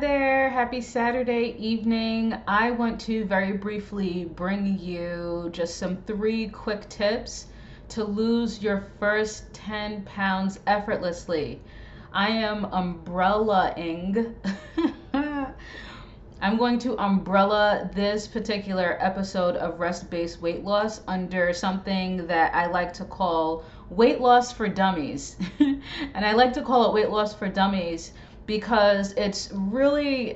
there, happy Saturday evening. I want to very briefly bring you just some three quick tips to lose your first 10 pounds effortlessly. I am umbrella-ing. I'm going to umbrella this particular episode of Rest Based Weight Loss under something that I like to call weight loss for dummies. and I like to call it weight loss for dummies because it's really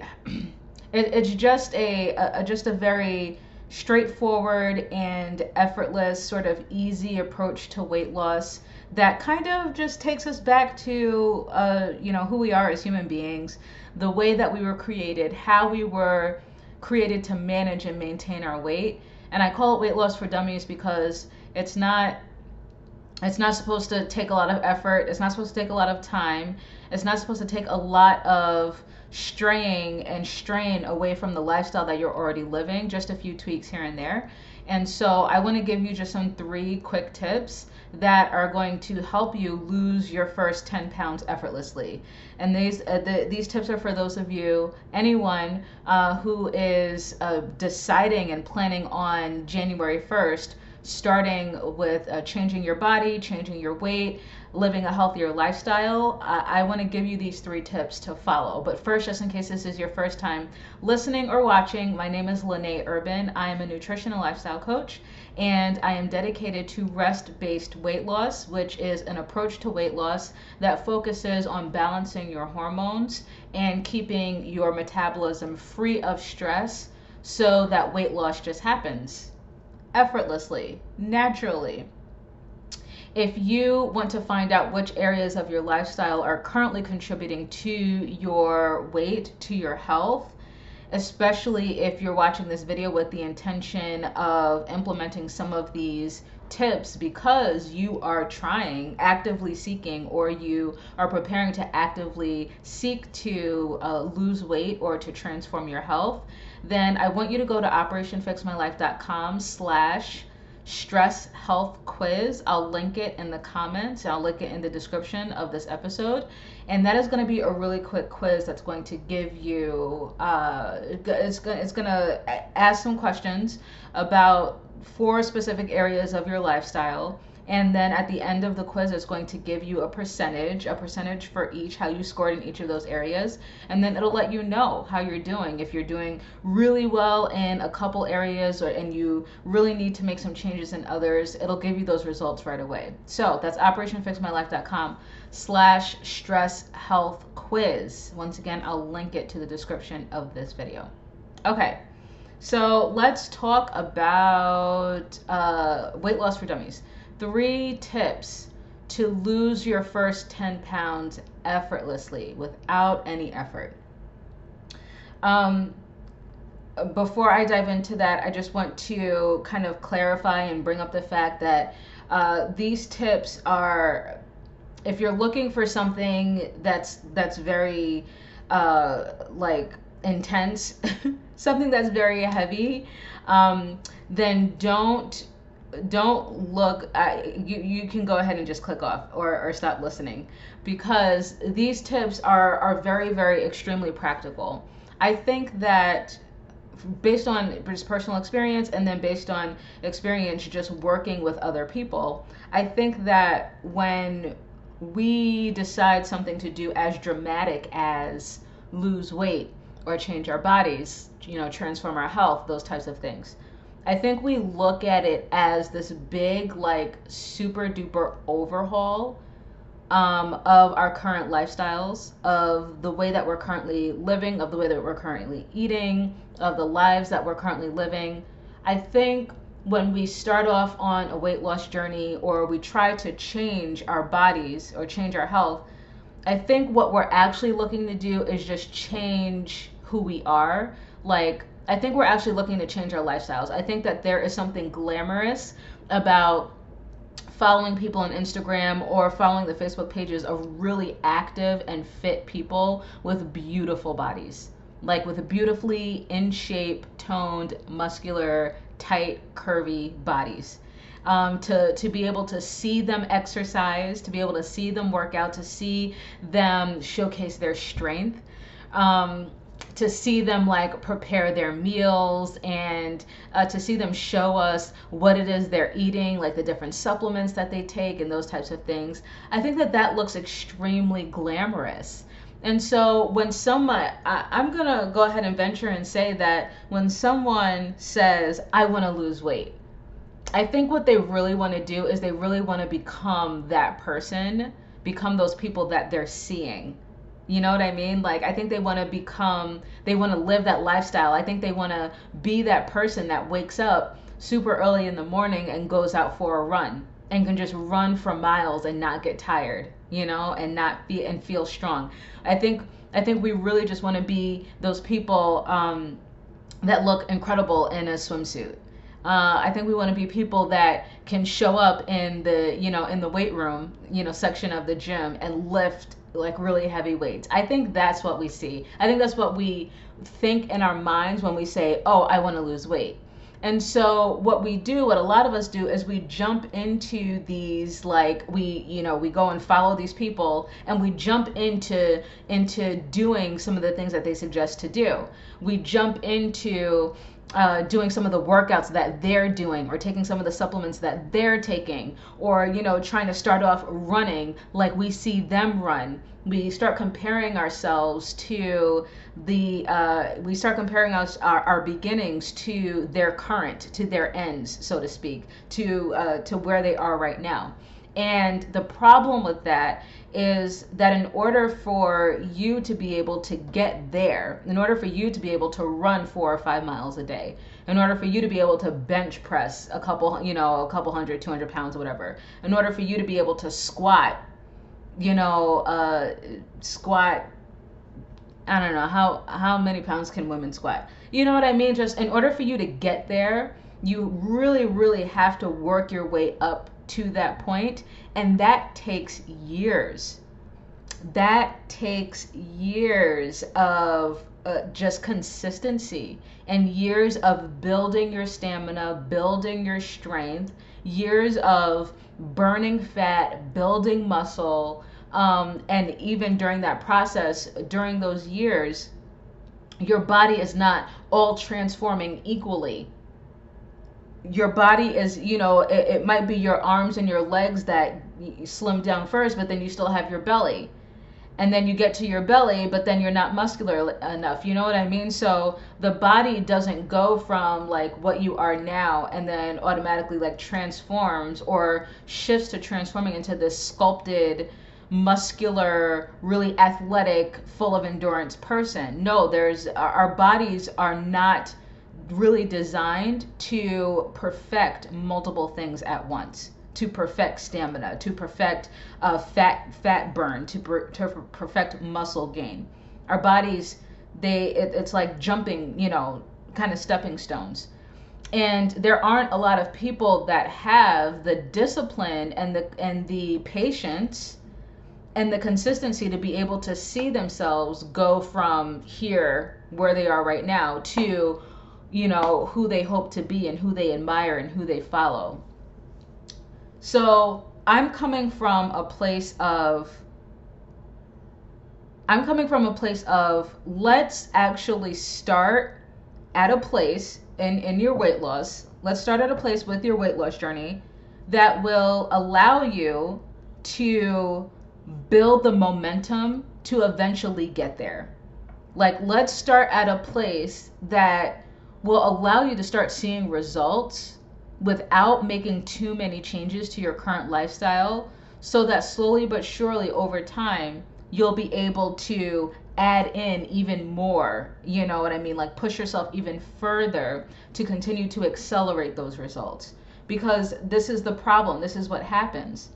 it, it's just a, a just a very straightforward and effortless sort of easy approach to weight loss that kind of just takes us back to uh, you know who we are as human beings the way that we were created how we were created to manage and maintain our weight. And i call it weight loss for dummies because it's not it's not supposed to take a lot of effort. It's not supposed to take a lot of time. It's not supposed to take a lot of straying and strain away from the lifestyle that you're already living, just a few tweaks here and there. And so I want to give you just some three quick tips that are going to help you lose your first 10 pounds effortlessly. And these uh, the, these tips are for those of you, anyone uh, who is uh, deciding and planning on January 1st starting with uh, changing your body, changing your weight, living a healthier lifestyle, I want to give you these three tips to follow. But first, just in case this is your first time listening or watching, my name is Lene Urban. I am a nutrition and lifestyle coach, and I am dedicated to rest based weight loss, which is an approach to weight loss that focuses on balancing your hormones and keeping your metabolism free of stress so that weight loss just happens effortlessly, naturally. If you want to find out which areas of your lifestyle are currently contributing to your weight, to your health, especially if you're watching this video with the intention of implementing some of these tips because you are trying, actively seeking, or you are preparing to actively seek to uh, lose weight or to transform your health, then I want you to go to operationfixmylife.com slash stress health quiz. I'll link it in the comments. I'll link it in the description of this episode. And that is going to be a really quick quiz that's going to give you, uh, it's, it's going to ask some questions about four specific areas of your lifestyle and then at the end of the quiz, it's going to give you a percentage, a percentage for each, how you scored in each of those areas. And then it'll let you know how you're doing. If you're doing really well in a couple areas or, and you really need to make some changes in others, it'll give you those results right away. So that's operationfixmylife.com slash stress health quiz. Once again, I'll link it to the description of this video. Okay. So let's talk about uh, weight loss for dummies three tips to lose your first 10 pounds effortlessly without any effort. Um, before I dive into that, I just want to kind of clarify and bring up the fact that uh, these tips are, if you're looking for something that's that's very uh, like intense, something that's very heavy, um, then don't don't look at, you you can go ahead and just click off or, or stop listening. Because these tips are are very very extremely practical. I think that based on just personal experience and then based on experience just working with other people i think that when we decide something to do as dramatic as lose weight or change our bodies you know transform our health those types of things I think we look at it as this big, like, super duper overhaul um, of our current lifestyles, of the way that we're currently living, of the way that we're currently eating, of the lives that we're currently living. I think when we start off on a weight loss journey or we try to change our bodies or change our health, I think what we're actually looking to do is just change who we are. Like, I think we're actually looking to change our lifestyles. I think that there is something glamorous about following people on Instagram or following the Facebook pages of really active and fit people with beautiful bodies. Like with beautifully in shape, toned, muscular, tight, curvy bodies. Um, to, to be able to see them exercise, to be able to see them work out, to see them showcase their strength. Um, to see them like prepare their meals and uh, to see them show us what it is they're eating like the different supplements that they take and those types of things i think that that looks extremely glamorous and so when someone, I, I'm to go ahead and venture and say that when someone says, I want to lose weight, I think what they really want to do is they really want to become that person, become those people that they're seeing. You know what I mean? Like, I think they want to become, they want to live that lifestyle. I think they want to be that person that wakes up super early in the morning and goes out for a run and can just run for miles and not get tired you know, and not be and feel strong. I think I think we really just want to be those people um, that look incredible in a swimsuit. Uh, I think we want to be people that can show up in the you know in the weight room you know section of the gym and lift like really heavy weights. I think that's what we see. I think that's what we think in our minds when we say, "Oh, I want to lose weight." And so what we do, what a lot of us do is we jump into these like we, you know, we go and follow these people and we jump into into doing some of the things that they suggest to do. We jump into uh, doing some of the workouts that they're doing or taking some of the supplements that they're taking or you know trying to start off running like we see them run. We start comparing ourselves to the uh, we start comparing us our, our, beginnings to their current to their ends so to speak to uh, to where they are right now and the problem with that is that in order for you to be able to get there, in order for you to be able to run four or five miles a day, in order for you to be able to bench press a couple, you know, a couple hundred, 200 pounds, whatever, in order for you to be able to squat, you know, uh, squat, I don't know, how, how many pounds can women squat? You know what I mean? Just in order for you to get there, you really, really have to work your way up to that point and that takes years. That takes years of uh, just consistency and years of building your stamina building your strength years of burning fat building muscle um, and even during that process during those years your body is not all transforming equally your body is you know it, it, might be your arms and your legs that slim down first but then you still have your belly. And then you get to your belly but then you're not muscular enough you know what i mean? So the body doesn't go from like what you are now and then automatically like transforms or shifts to transforming into this sculpted muscular really athletic full of endurance person. No there's our bodies are not really designed to perfect multiple things at once to perfect stamina to perfect uh, fat fat burn to, per, to perfect muscle gain. Our bodies they it, it's like jumping you know kind of stepping stones. And there aren't a lot of people that have the discipline and the and the patience and the consistency to be able to see themselves go from here where they are right now to you know, who they hope to be and who they admire and who they follow. So I'm coming from a place of I'm coming from a place of let's actually start at a place in, in your weight loss. Let's start at a place with your weight loss journey that will allow you to build the momentum to eventually get there. Like, let's start at a place that will allow you to start seeing results without making too many changes to your current lifestyle so that slowly but surely over time you'll be able to add in even more you know what i mean? Like push yourself even further to continue to accelerate those results. Because this is the problem. This is what happens.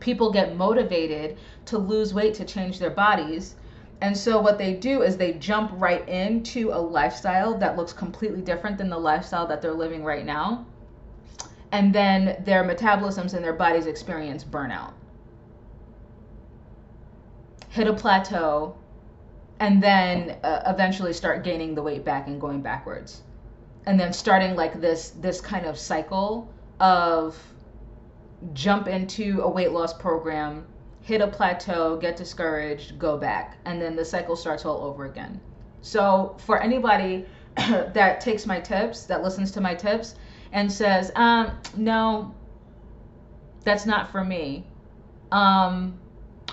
People get motivated to lose weight to change their bodies and so what they do is they jump right into a lifestyle that looks completely different than the lifestyle that they're living right now. And then their metabolisms and their bodies experience burnout. Hit a plateau and then uh, eventually start gaining the weight back and going backwards. And then starting like this this kind of cycle of jump into a weight loss program hit a plateau, get discouraged, go back, and then the cycle starts all over again. So for anybody that takes my tips, that listens to my tips, and says, um, no, that's not for me. Um,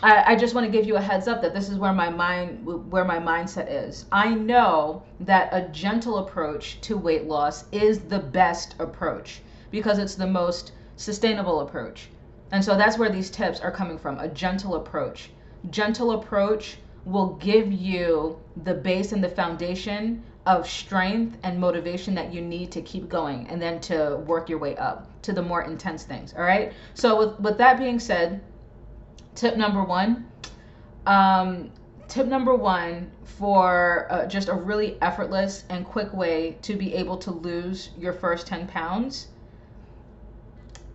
I, I just want to give you a heads up that this is where my mind where my mindset is. I know that a gentle approach to weight loss is the best approach because it's the most sustainable approach. And so that's where these tips are coming from, a gentle approach. Gentle approach will give you the base and the foundation of strength and motivation that you need to keep going and then to work your way up to the more intense things. All right. So with, with that being said, tip number one, um, tip number one for uh, just a really effortless and quick way to be able to lose your first 10 pounds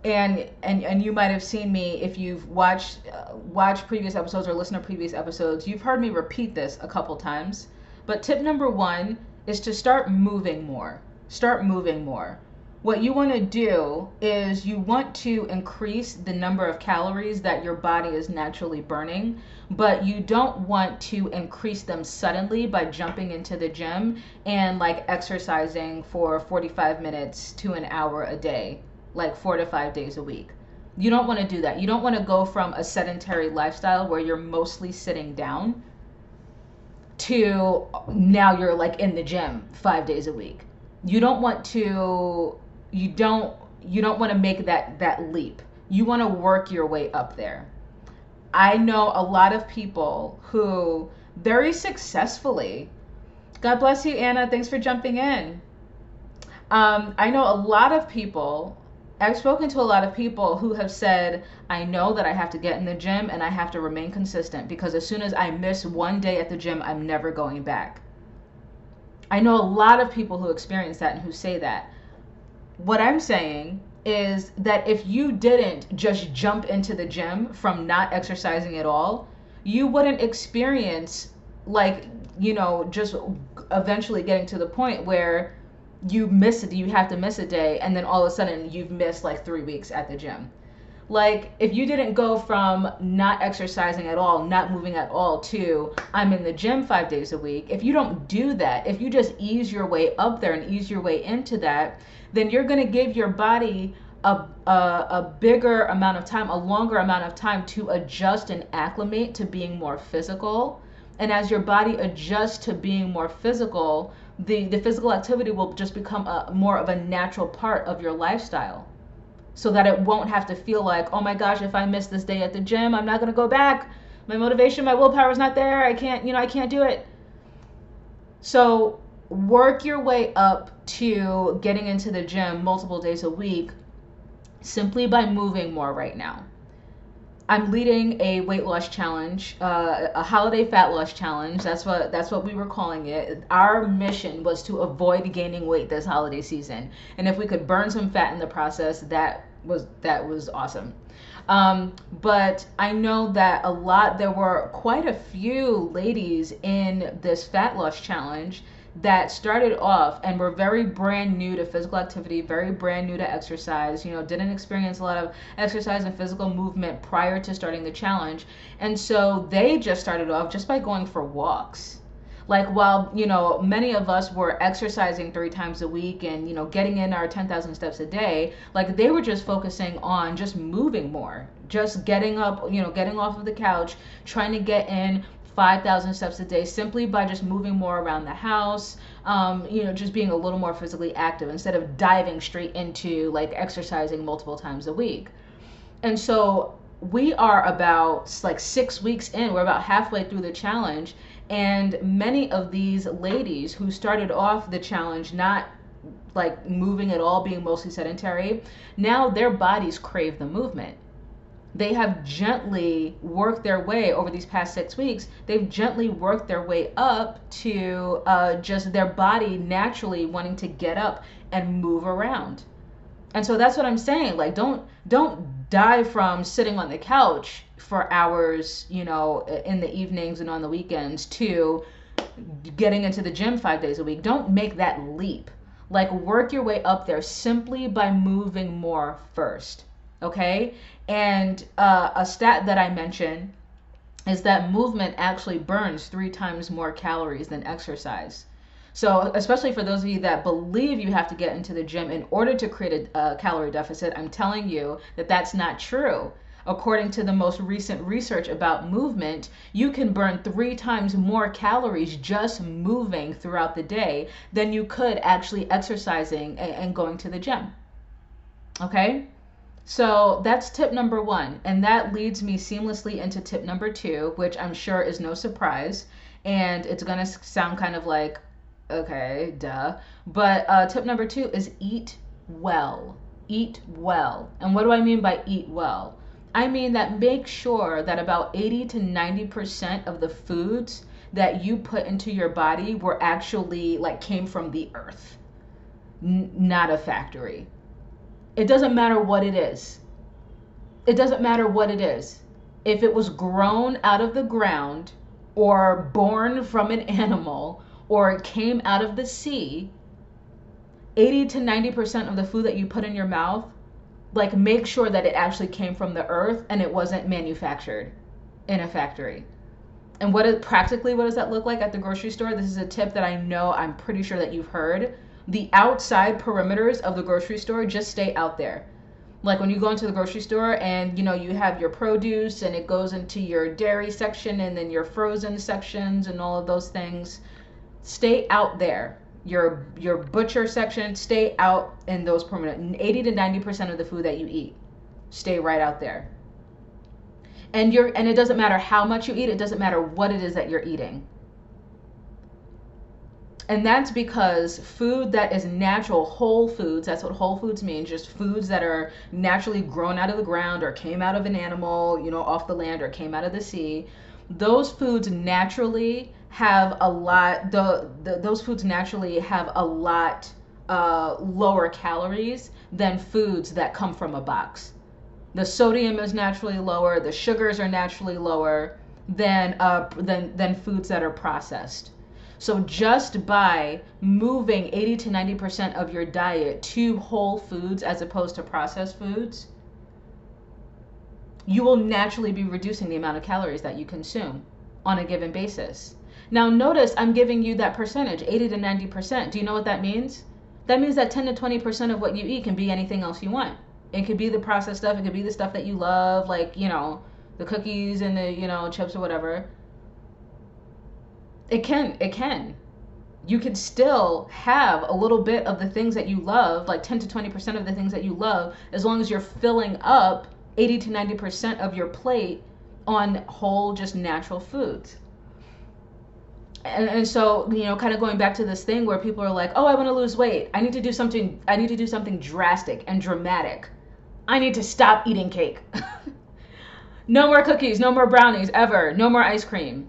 and and and you might have seen me if you've watched uh, watched previous episodes or listened to previous episodes you've heard me repeat this a couple times but tip number one is to start moving more. Start moving more. What you want to do is you want to increase the number of calories that your body is naturally burning, but you don't want to increase them suddenly by jumping into the gym and like exercising for 45 minutes to an hour a day, like four to five days a week. You don't want to do that. You don't want to go from a sedentary lifestyle where you're mostly sitting down to now you're like in the gym five days a week. You don't want to you don't you don't want to make that that leap. You want to work your way up there. I know a lot of people who very successfully God bless you, Anna. Thanks for jumping in. Um, I know a lot of people I've spoken to a lot of people who have said, I know that I have to get in the gym and I have to remain consistent because as soon as I miss one day at the gym, I'm never going back. I know a lot of people who experience that and who say that. What I'm saying is that if you didn't just jump into the gym from not exercising at all, you wouldn't experience like, you know, just eventually getting to the point where you miss it, you have to miss a day, and then all of a sudden you've missed like three weeks at the gym. Like, if you didn't go from not exercising at all, not moving at all, to I'm in the gym five days a week, if you don't do that, if you just ease your way up there and ease your way into that, then you're going to give your body a, a, a, bigger amount of time, a longer amount of time to adjust and acclimate to being more physical. And as your body adjusts to being more physical, the, the physical activity will just become a, more of a natural part of your lifestyle. So that it won't have to feel like oh my gosh if i miss this day at the gym i'm not going to go back. My motivation my willpower is not there. I can't you know i can't do it. So work your way up to getting into the gym multiple days a week simply by moving more right now I'm leading a weight loss challenge, uh, a holiday fat loss challenge. That's what that's what we were calling it. Our mission was to avoid gaining weight this holiday season, and if we could burn some fat in the process, that was that was awesome. Um, but I know that a lot there were quite a few ladies in this fat loss challenge that started off and were very brand new to physical activity, very brand new to exercise, you know, didn't experience a lot of exercise and physical movement prior to starting the challenge. And so they just started off just by going for walks like while you know many of us were exercising three times a week and you know getting in our 10,000 steps a day like they were just focusing on just moving more just getting up you know getting off of the couch trying to get in 5,000 steps a day simply by just moving more around the house, um, you know, just being a little more physically active instead of diving straight into like exercising multiple times a week. And so we are about like six weeks in, we're about halfway through the challenge. And many of these ladies who started off the challenge not like moving at all, being mostly sedentary, now their bodies crave the movement they have gently worked their way over these past six weeks they've gently worked their way up to uh, just their body naturally wanting to get up and move around. And so that's what i'm saying like don't don't die from sitting on the couch for hours you know in the evenings and on the weekends to getting into the gym five days a week. Don't make that leap. Like work your way up there simply by moving more first okay and uh, a stat that I mentioned is that movement actually burns three times more calories than exercise. So, especially for those of you that believe you have to get into the gym in order to create a, a calorie deficit, I'm telling you that that's not true. According to the most recent research about movement, you can burn three times more calories just moving throughout the day than you could actually exercising and going to the gym. Okay? So that's tip number one. And that leads me seamlessly into tip number two, which I'm sure is no surprise. And it's going to sound kind of like, okay, duh. But uh, tip number two is eat well. Eat well. And what do I mean by eat well? I mean that make sure that about 80 to 90% of the foods that you put into your body were actually like came from the earth, N- not a factory. It doesn't matter what it is. It doesn't matter what it is. If it was grown out of the ground or born from an animal or came out of the sea, 80 to 90% of the food that you put in your mouth like make sure that it actually came from the earth and it wasn't manufactured in a factory. And what is practically what does that look like at the grocery store? This is a tip that I know I'm pretty sure that you've heard. The outside perimeters of the grocery store just stay out there. Like when you go into the grocery store and you know you have your produce and it goes into your dairy section and then your frozen sections and all of those things, stay out there. Your your butcher section stay out in those permanent 80 to 90% of the food that you eat stay right out there. And you're and it doesn't matter how much you eat it doesn't matter what it is that you're eating and that's because food that is natural whole foods that's what whole foods means just foods that are naturally grown out of the ground or came out of an animal you know off the land or came out of the sea those foods naturally have a lot the, the those foods naturally have a lot uh, lower calories than foods that come from a box. The sodium is naturally lower, the sugars are naturally lower than uh, than than foods that are processed. So just by moving 80 to 90% of your diet to whole foods as opposed to processed foods, you will naturally be reducing the amount of calories that you consume on a given basis. Now notice I'm giving you that percentage, 80 to 90%. Do you know what that means? That means that 10 to 20% of what you eat can be anything else you want. It could be the processed stuff, it could be the stuff that you love, like, you know, the cookies and the, you know, chips or whatever. It can, it can. You can still have a little bit of the things that you love, like 10 to 20% of the things that you love, as long as you're filling up 80 to 90% of your plate on whole, just natural foods. And, and so you know kind of going back to this thing where people are like oh i want to lose weight. I need to do something i need to do something drastic and dramatic. I need to stop eating cake. No more cookies no more brownies ever. No more ice cream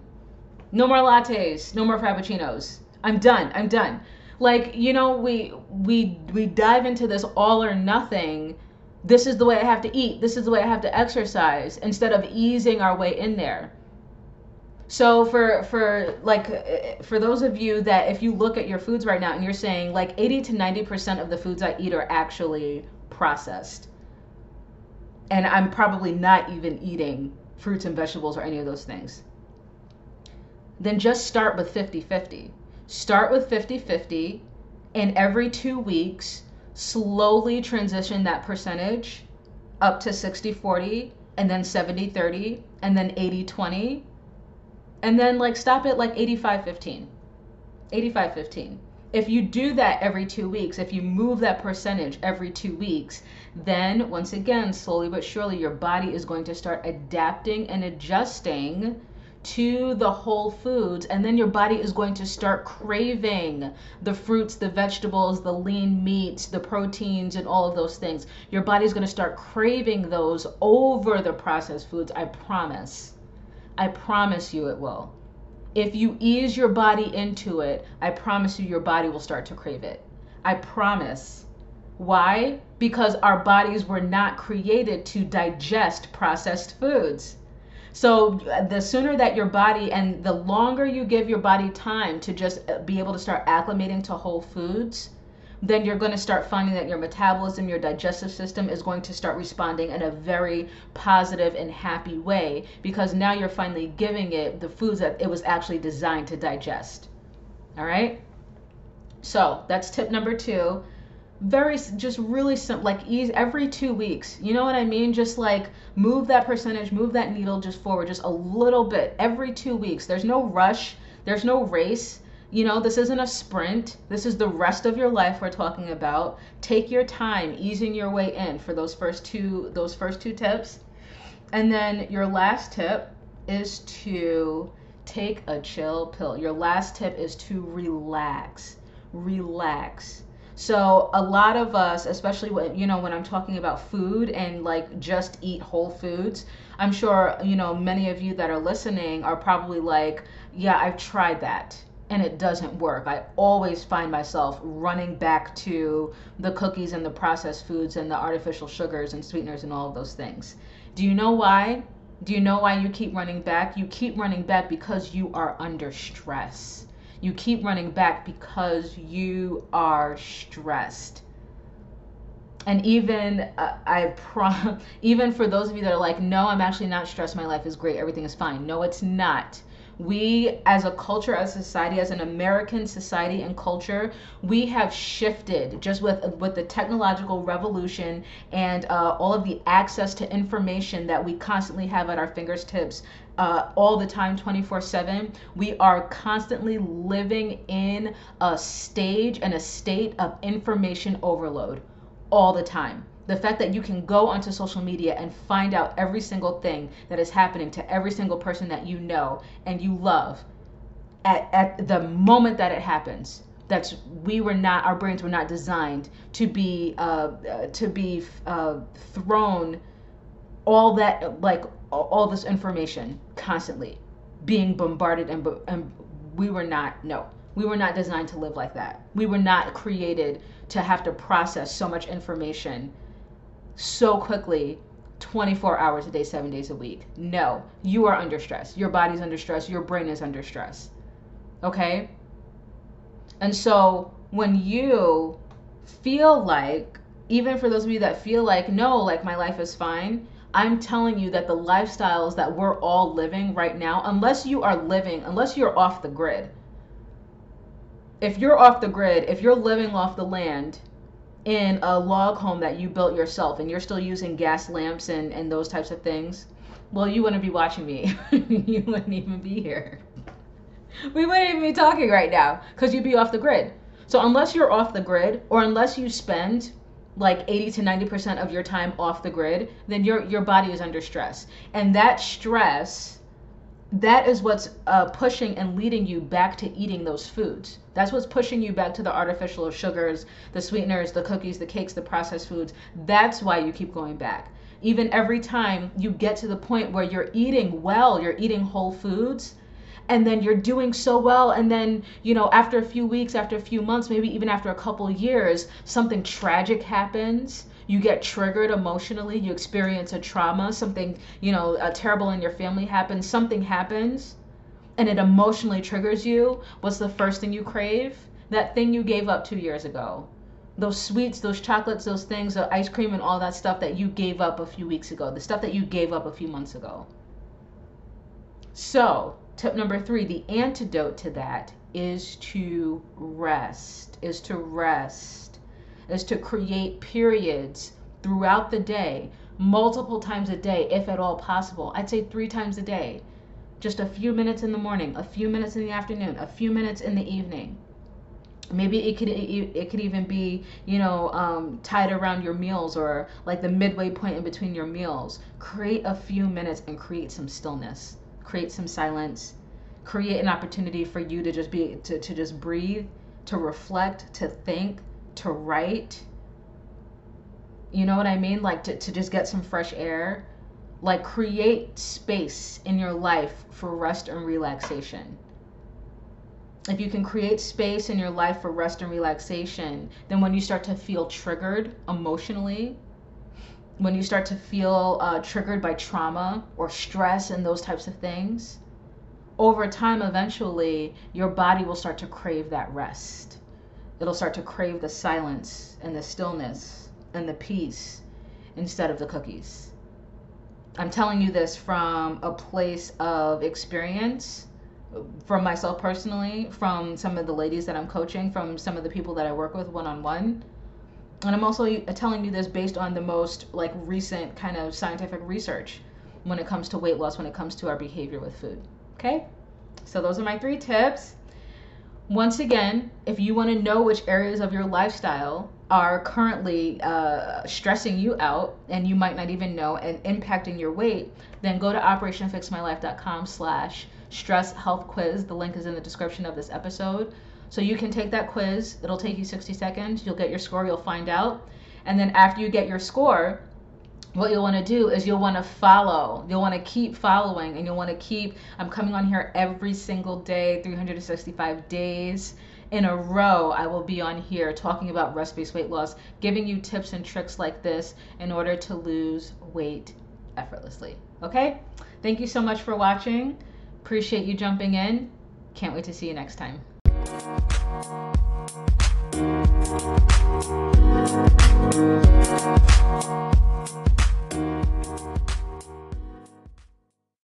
no more lattes no more frappuccinos. I'm done i'm done. Like you know we we we dive into this all or nothing. This is the way i have to eat. This is the way i have to exercise instead of easing our way in there. So for for like uh, for those of you that if you look at your foods right now and you're saying like 80 to 90% of the foods I eat are actually processed. And I'm probably not even eating fruits and vegetables or any of those things. Then just start with 50-50. Start with 50-50 and every 2 weeks slowly transition that percentage up to 60-40 and then 70-30 and then 80-20 and then like stop at like 85 15 85 15 if you do that every two weeks if you move that percentage every two weeks then once again slowly but surely your body is going to start adapting and adjusting to the whole foods and then your body is going to start craving the fruits the vegetables the lean meats the proteins and all of those things your body is going to start craving those over the processed foods i promise I promise you it will. If you ease your body into it, I promise you your body will start to crave it. I promise. Why? Because our bodies were not created to digest processed foods. So the sooner that your body and the longer you give your body time to just uh, be able to start acclimating to whole foods, then you're going to start finding that your metabolism, your digestive system is going to start responding in a very positive and happy way because now you're finally giving it the foods that it was actually designed to digest. All right? So that's tip number two. Very, just really simple, like ease every two weeks. You know what I mean? Just like move that percentage, move that needle just forward, just a little bit every two weeks. There's no rush, there's no race you know, this isn't a sprint. This is the rest of your life we're talking about. Take your time easing your way in for those first two those first two tips. And then your last tip is to take a chill pill. Your last tip is to relax. Relax. So a lot of us, especially when you know when I'm talking about food and like just eat whole foods, I'm sure you know many of you that are listening are probably like, yeah, I've tried that and it doesn't work. I always find myself running back to the cookies and the processed foods and the artificial sugars and sweeteners and all of those things. Do you know why? Do you know why you keep running back? You keep running back because you are under stress. You keep running back because you are stressed. And even uh, I pro- even for those of you that are like, no, I'm actually not stressed. My life is great. Everything is fine. No, it's not we as a culture as a society as an american society and culture we have shifted just with with the technological revolution and uh, all of the access to information that we constantly have at our fingertips uh, all the time 24 7 we are constantly living in a stage and a state of information overload all the time. The fact that you can go onto social media and find out every single thing that is happening to every single person that you know and you love at, at the moment that it happens that's we were not our brains were not designed to be uh, uh, to be uh, thrown all that like all this information constantly being bombarded and, and we were not no we were not designed to live like that we were not created to have to process so much information so quickly 24 hours a day, seven days a week. No, you are under stress. Your body's under stress. Your brain is under stress. Okay? And so when you feel like, even for those of you that feel like, no, like my life is fine, I'm telling you that the lifestyles that we're all living right now, unless you are living, unless you're off the grid, if you're off the grid, if you're living off the land, in a log home that you built yourself and you're still using gas lamps and, and those types of things, well, you wouldn't be watching me. you wouldn't even be here. We wouldn't even be talking right now because you'd be off the grid. So, unless you're off the grid or unless you spend like 80 to 90% of your time off the grid, then your, your body is under stress. And that stress that is what's uh, pushing and leading you back to eating those foods. That's what's pushing you back to the artificial sugars, the sweeteners, the cookies, the cakes, the processed foods. That's why you keep going back. Even every time you get to the point where you're eating well, you're eating whole foods, and then you're doing so well, and then, you know, after a few weeks, after a few months, maybe even after a couple years, something tragic happens you get triggered emotionally, you experience a trauma, something, you know, uh, terrible in your family happens, something happens, and it emotionally triggers you, what's the first thing you crave? That thing you gave up two years ago. Those sweets, those chocolates, those things, the ice cream, and all that stuff that you gave up a few weeks ago, the stuff that you gave up a few months ago. So, tip number three the antidote to that is to rest, is to rest is to create periods throughout the day, multiple times a day, if at all possible. I'd say three times a day. Just a few minutes in the morning, a few minutes in the afternoon, a few minutes in the evening. Maybe it could it could even be you know um, tied around your meals or like the midway point in between your meals. Create a few minutes and create some stillness. Create some silence. Create an opportunity for you to just be to, to just breathe, to reflect, to think, to write. You know what I mean? Like to, to just get some fresh air. Like create space in your life for rest and relaxation. If you can create space in your life for rest and relaxation, then when you start to feel triggered emotionally, when you start to feel uh, triggered by trauma or stress and those types of things, over time, eventually, your body will start to crave that rest it'll start to crave the silence and the stillness and the peace instead of the cookies. I'm telling you this from a place of experience from myself personally, from some of the ladies that I'm coaching, from some of the people that I work with one on one. And I'm also telling you this based on the most like recent kind of scientific research when it comes to weight loss, when it comes to our behavior with food. Okay? So those are my three tips. Once again, if you want to know which areas of your lifestyle are currently uh, stressing you out and you might not even know and impacting your weight, then go to operationfixmylife.com slash stress health quiz. The link is in the description of this episode. So you can take that quiz. It'll take you 60 seconds. You'll get your score. You'll find out. And then after you get your score, what you'll want to do is you'll want to follow. You'll want to keep following and you'll want to keep. I'm coming on here every single day, 365 days in a row. I will be on here talking about rest based weight loss, giving you tips and tricks like this in order to lose weight effortlessly. Okay? Thank you so much for watching. Appreciate you jumping in. Can't wait to see you next time. Thank